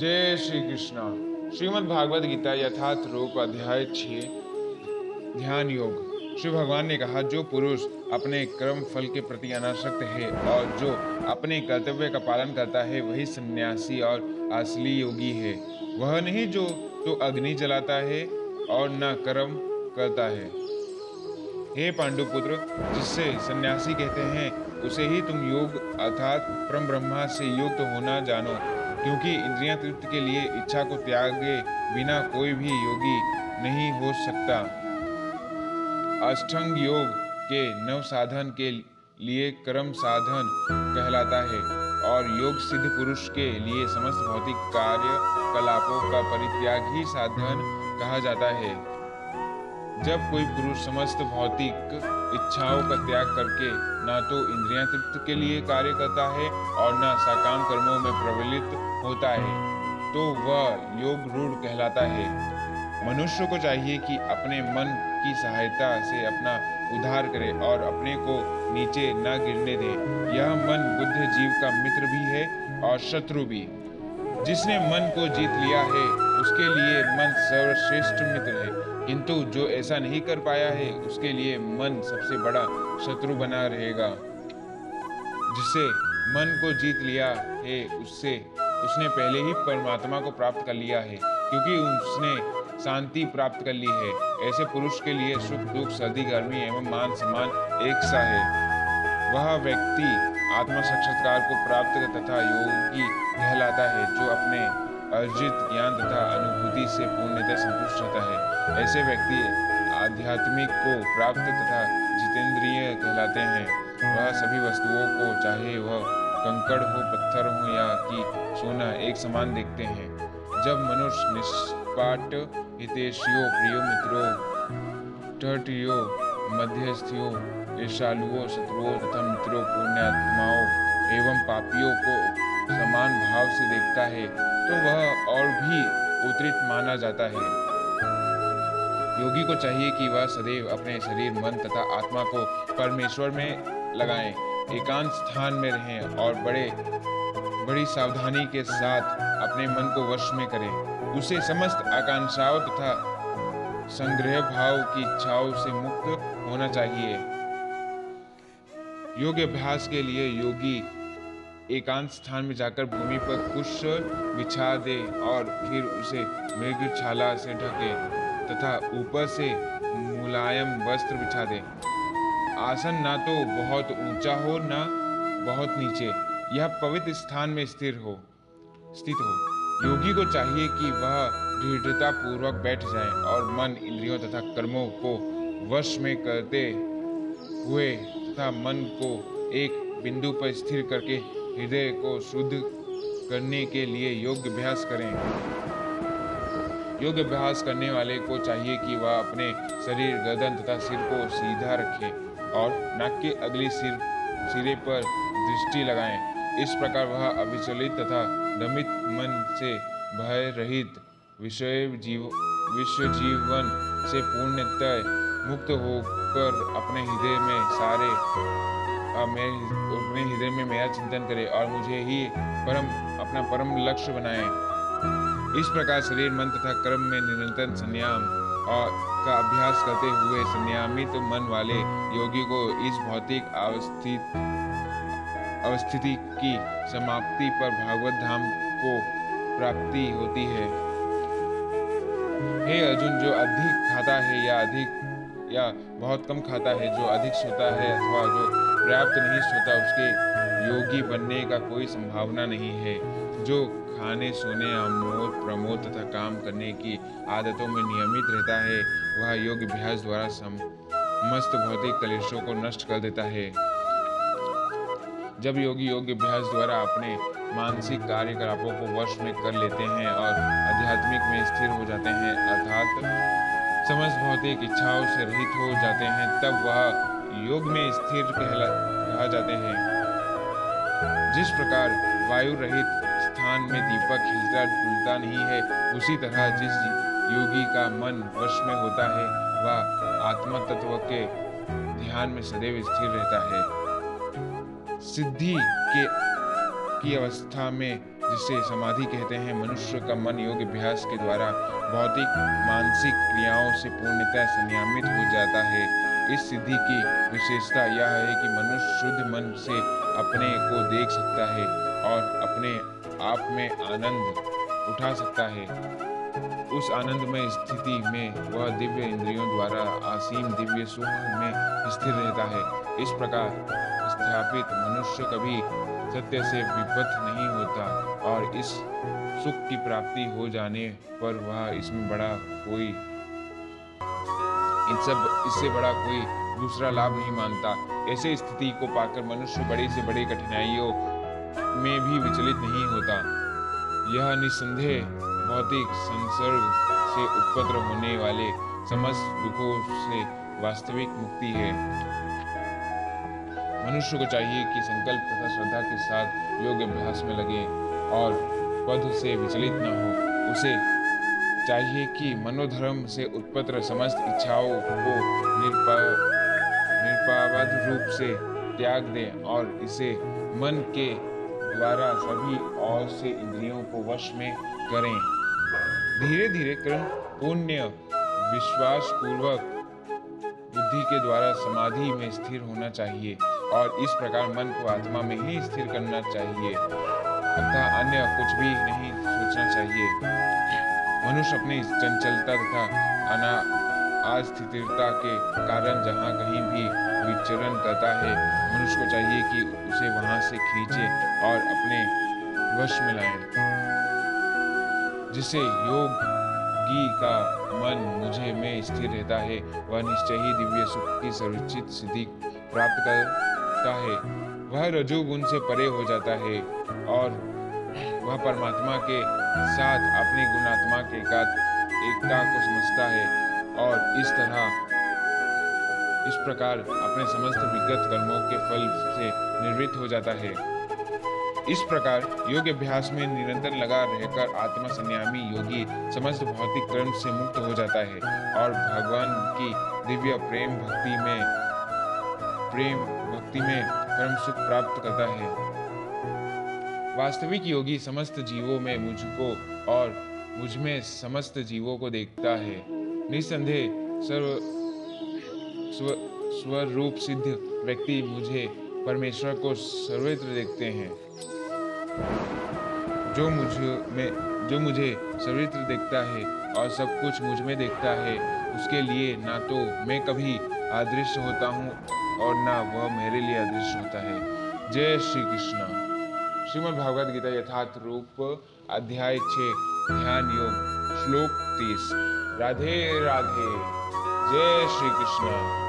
जय श्री कृष्ण श्रीमद् भागवत गीता यथार्थ रूप अध्याय छः। ध्यान योग। श्री भगवान ने कहा, जो पुरुष अपने कर्म फल के प्रति अनासक्त है और जो अपने कर्तव्य का पालन करता है, वही सन्यासी और असली योगी है। वह नहीं जो तो अग्नि जलाता है और न कर्म करता है। हे पांडुपुत्र जिससे सन्यासी कहते हैं, उसे ही तुम योग अर्थात परम ब्रह्मा से युक्त होना जानो। क्योंकि इंद्रिया तृप्ति के लिए इच्छा को त्यागे बिना कोई भी योगी नहीं हो सकता। अष्टंग योग के नव साधन के लिए कर्म साधन कहलाता है और योग सिद्ध पुरुष के लिए समस्त भौतिक कार्य कलापों का परित्याग ही साधन कहा जाता है। जब कोई पुरुष समस्त भौतिक इच्छाओं का त्याग करके न तो इंद्रियाँ तृप्त के लिए कार्य करता है और न सकाम कर्मों में प्रवलित होता है तो वह योग रूढ़ कहलाता है। मनुष्य को चाहिए कि अपने मन की सहायता से अपना उद्धार करे और अपने को नीचे न गिरने दे। यह मन बुद्ध जीव का मित्र भी है और शत्रु भी। जिसने मन को जीत लिया है उसके लिए मन सर्वश्रेष्ठ मित्र है। किंतु जो ऐसा नहीं कर पाया है, उसके लिए मन सबसे बड़ा शत्रु बना रहेगा। जिससे मन को जीत लिया है, उससे, उसने पहले ही परमात्मा को प्राप्त कर लिया है, क्योंकि उसने शांति प्राप्त कर ली है। ऐसे पुरुष के लिए सुख, दुख, सर्दी, गर्मी एवं मान सम्मान एक सा है। वह व्यक्ति आत्म साक्षात्कार को प्राप्त तथा योगी कहलाता है, जो अपने अर्जित ज्ञान तथा अनुभूति से पूर्णतः संतुष्ट रहता है। ऐसे व्यक्ति आध्यात्मिक को प्राप्त तथा जितेंद्रिय कहलाते हैं। वह सभी वस्तुओं को चाहे वह कंकड़ हो, पत्थर हो या कि सोना, एक समान देखते हैं। जब मनुष्य निष्पाट हितेशियो प्रियो मित्रों तटियो मध्यस्थियों ईर्षालुओं शत्रुओं तथा मित्रों, पुण्यात्माओं एवं पापियों को समान भाव से देखता है तो वह और भी उत्तरित माना जाता है। योगी को चाहिए कि वह सदैव अपने शरीर मन तथा आत्मा को परमेश्वर में लगाएँ, एकांत स्थान में रहें और बड़े बड़ी सावधानी के साथ अपने मन को वश में करें। उसे समस्त आकांक्षाओं तथा संग्रह भाव की इच्छाओं से मुक्त होना चाहिए। योग अभ्यास के लिए योगी एकांत स्थान में जाकर भूमि पर कुश बिछा दे और फिर उसे मृगछाला से ढके तथा ऊपर से मुलायम वस्त्र बिछा दे। आसन ना तो बहुत ऊँचा हो, ना बहुत नीचे। यह पवित्र स्थान में स्थिर हो, स्थित हो। योगी को चाहिए कि वह दृढ़ता पूर्वक बैठ जाए और मन इंद्रियों तथा कर्मों को वश में करते हुए तथा मन को एक बिंदु पर स्थिर करके हृदय को शुद्ध करने के लिए योग अभ्यास करें योग अभ्यास करने वाले को चाहिए कि वह अपने शरीर, गर्दन तथा सिर को सीधा रखे और नाक के अगली सिर, सिरे पर दृष्टि लगाएँ। इस प्रकार वह अविचलित तथा दमित मन से भय रहित विषय जीव, विश्व जीवन से पूर्णतः मुक्त होकर अपने हृदय में सारे मैं अपने हृदय में मेरा चिंतन करे और मुझे ही परम, अपना परम लक्ष्य बनाए। इस प्रकार शरीर, मन तथा कर्म में निरंतर संयम और का अभ्यास करते हुए संयमित मन वाले योगी को इस भौतिक अवस्थित अवस्थिति की समाप्ति पर भागवत धाम को प्राप्ति होती है। हे अर्जुन, जो अधिक खाता है या अधिक या बहुत कम खाता है, जो अधिक सोता है अथवा जो पर्याप्त नहीं सोता, उसके योगी बनने का कोई संभावना नहीं है। जो खाने, सोने, अमोद, प्रमोद तथा काम करने की आदतों में नियमित रहता है, वह योग अभ्यास द्वारा समस्त भौतिक कलेशों को नष्ट कर देता है। जब योगी योग अभ्यास द्वारा अपने मानसिक कार्यकलापों को वश में कर लेते हैं और आध्यात्मिक में स्थिर हो जाते हैं, अर्थात समस्त भौतिक इच्छाओं से रहित हो जाते हैं, तब वह योग में स्थिर कहला कहा जाते हैं। जिस प्रकार वायु रहित स्थान में दीपक हिलता डुलता नहीं है, उसी तरह जिस योगी का मन वश में होता है, वह आत्मा तत्व के ध्यान में सदैव स्थिर रहता है। सिद्धि के की अवस्था में जिसे समाधि कहते हैं, मनुष्य का मन योग अभ्यास के द्वारा भौतिक, मानसिक क्रियाओं से पूर्णतः संयमित हो जाता है। इस सिद्धि की विशेषता यह है कि मनुष्य शुद्ध मन से अपने को देख सकता है और अपने आप में आनंद उठा सकता है। उस आनंदमय स्थिति में वह दिव्य इंद्रियों द्वारा असीम दिव्य सुख में स्थिर रहता है। इस प्रकार स्थापित मनुष्य कभी सत्य से विपथ नहीं होता और इस सुख की प्राप्ति हो जाने पर वह इसमें बड़ा कोई इन सब इससे बड़ा कोई दूसरा लाभ नहीं मानता। ऐसे स्थिति को पाकर मनुष्य बड़ी से बड़ी कठिनाइयों में भी विचलित नहीं होता। यह निस्संदेह भौतिक संसर्ग से उत्पन्न होने वाले समस्त दुखों से वास्तविक मुक्ति है। मनुष्य को चाहिए कि संकल्प तथा श्रद्धा के साथ योग अभ्यास में लगे और पद से विचलित न हो। उसे चाहिए कि मनोधर्म से उत्पन्न समस्त इच्छाओं को निरपा रूप से त्याग दे और इसे मन के द्वारा सभी और से इंद्रियों को वश में करें। धीरे धीरे क्रम पुण्य विश्वास पूर्वक बुद्धि के द्वारा समाधि में स्थिर होना चाहिए और इस प्रकार मन को आत्मा में ही स्थिर करना चाहिए। अतः अन्य कुछ भी नहीं सोचना चाहिए। मनुष्य अपनी चंचलता तथा अना अस्थिरता के कारण जहाँ कहीं भी विचरण करता है, मनुष्य को चाहिए कि उसे वहाँ से खींचे और अपने वश में लाए जिससे योगी का मन मुझे में स्थिर रहता है। वह निश्चय ही दिव्य सुख की सर्वोचित सिद्धि प्राप्त करता है। वह रजोगुण से परे हो जाता है और वह परमात्मा के साथ अपनी गुणात्मा के साथ एकता को समझता है और इस तरह इस प्रकार अपने समस्त विगत कर्मों के फल से निर्वृत्त हो जाता है। इस प्रकार योग अभ्यास में निरंतर लगा रहकर आत्मा संयामी योगी समस्त भौतिक कर्म से मुक्त हो जाता है और भगवान की दिव्य प्रेम भक्ति में, प्रेम भक्ति में परम सुख प्राप्त करता है। वास्तविक योगी समस्त जीवों में मुझको और मुझमें समस्त जीवों को देखता है। निसंदेह सर्व, स्व, स्वरूप सिद्ध व्यक्ति मुझे परमेश्वर को सर्वत्र देखते हैं। जो मुझमें, जो मुझे सर्वत्र देखता है और सब कुछ मुझमें देखता है, उसके लिए ना तो मैं कभी अदृश्य होता हूँ और ना वह मेरे लिए अदृश्य होता है। जय श्री कृष्ण श्रीमद् भागवत गीता यथार्थ रूप, अध्याय छ, ध्यान योग, श्लोक तीस। राधे राधे। जय श्री कृष्ण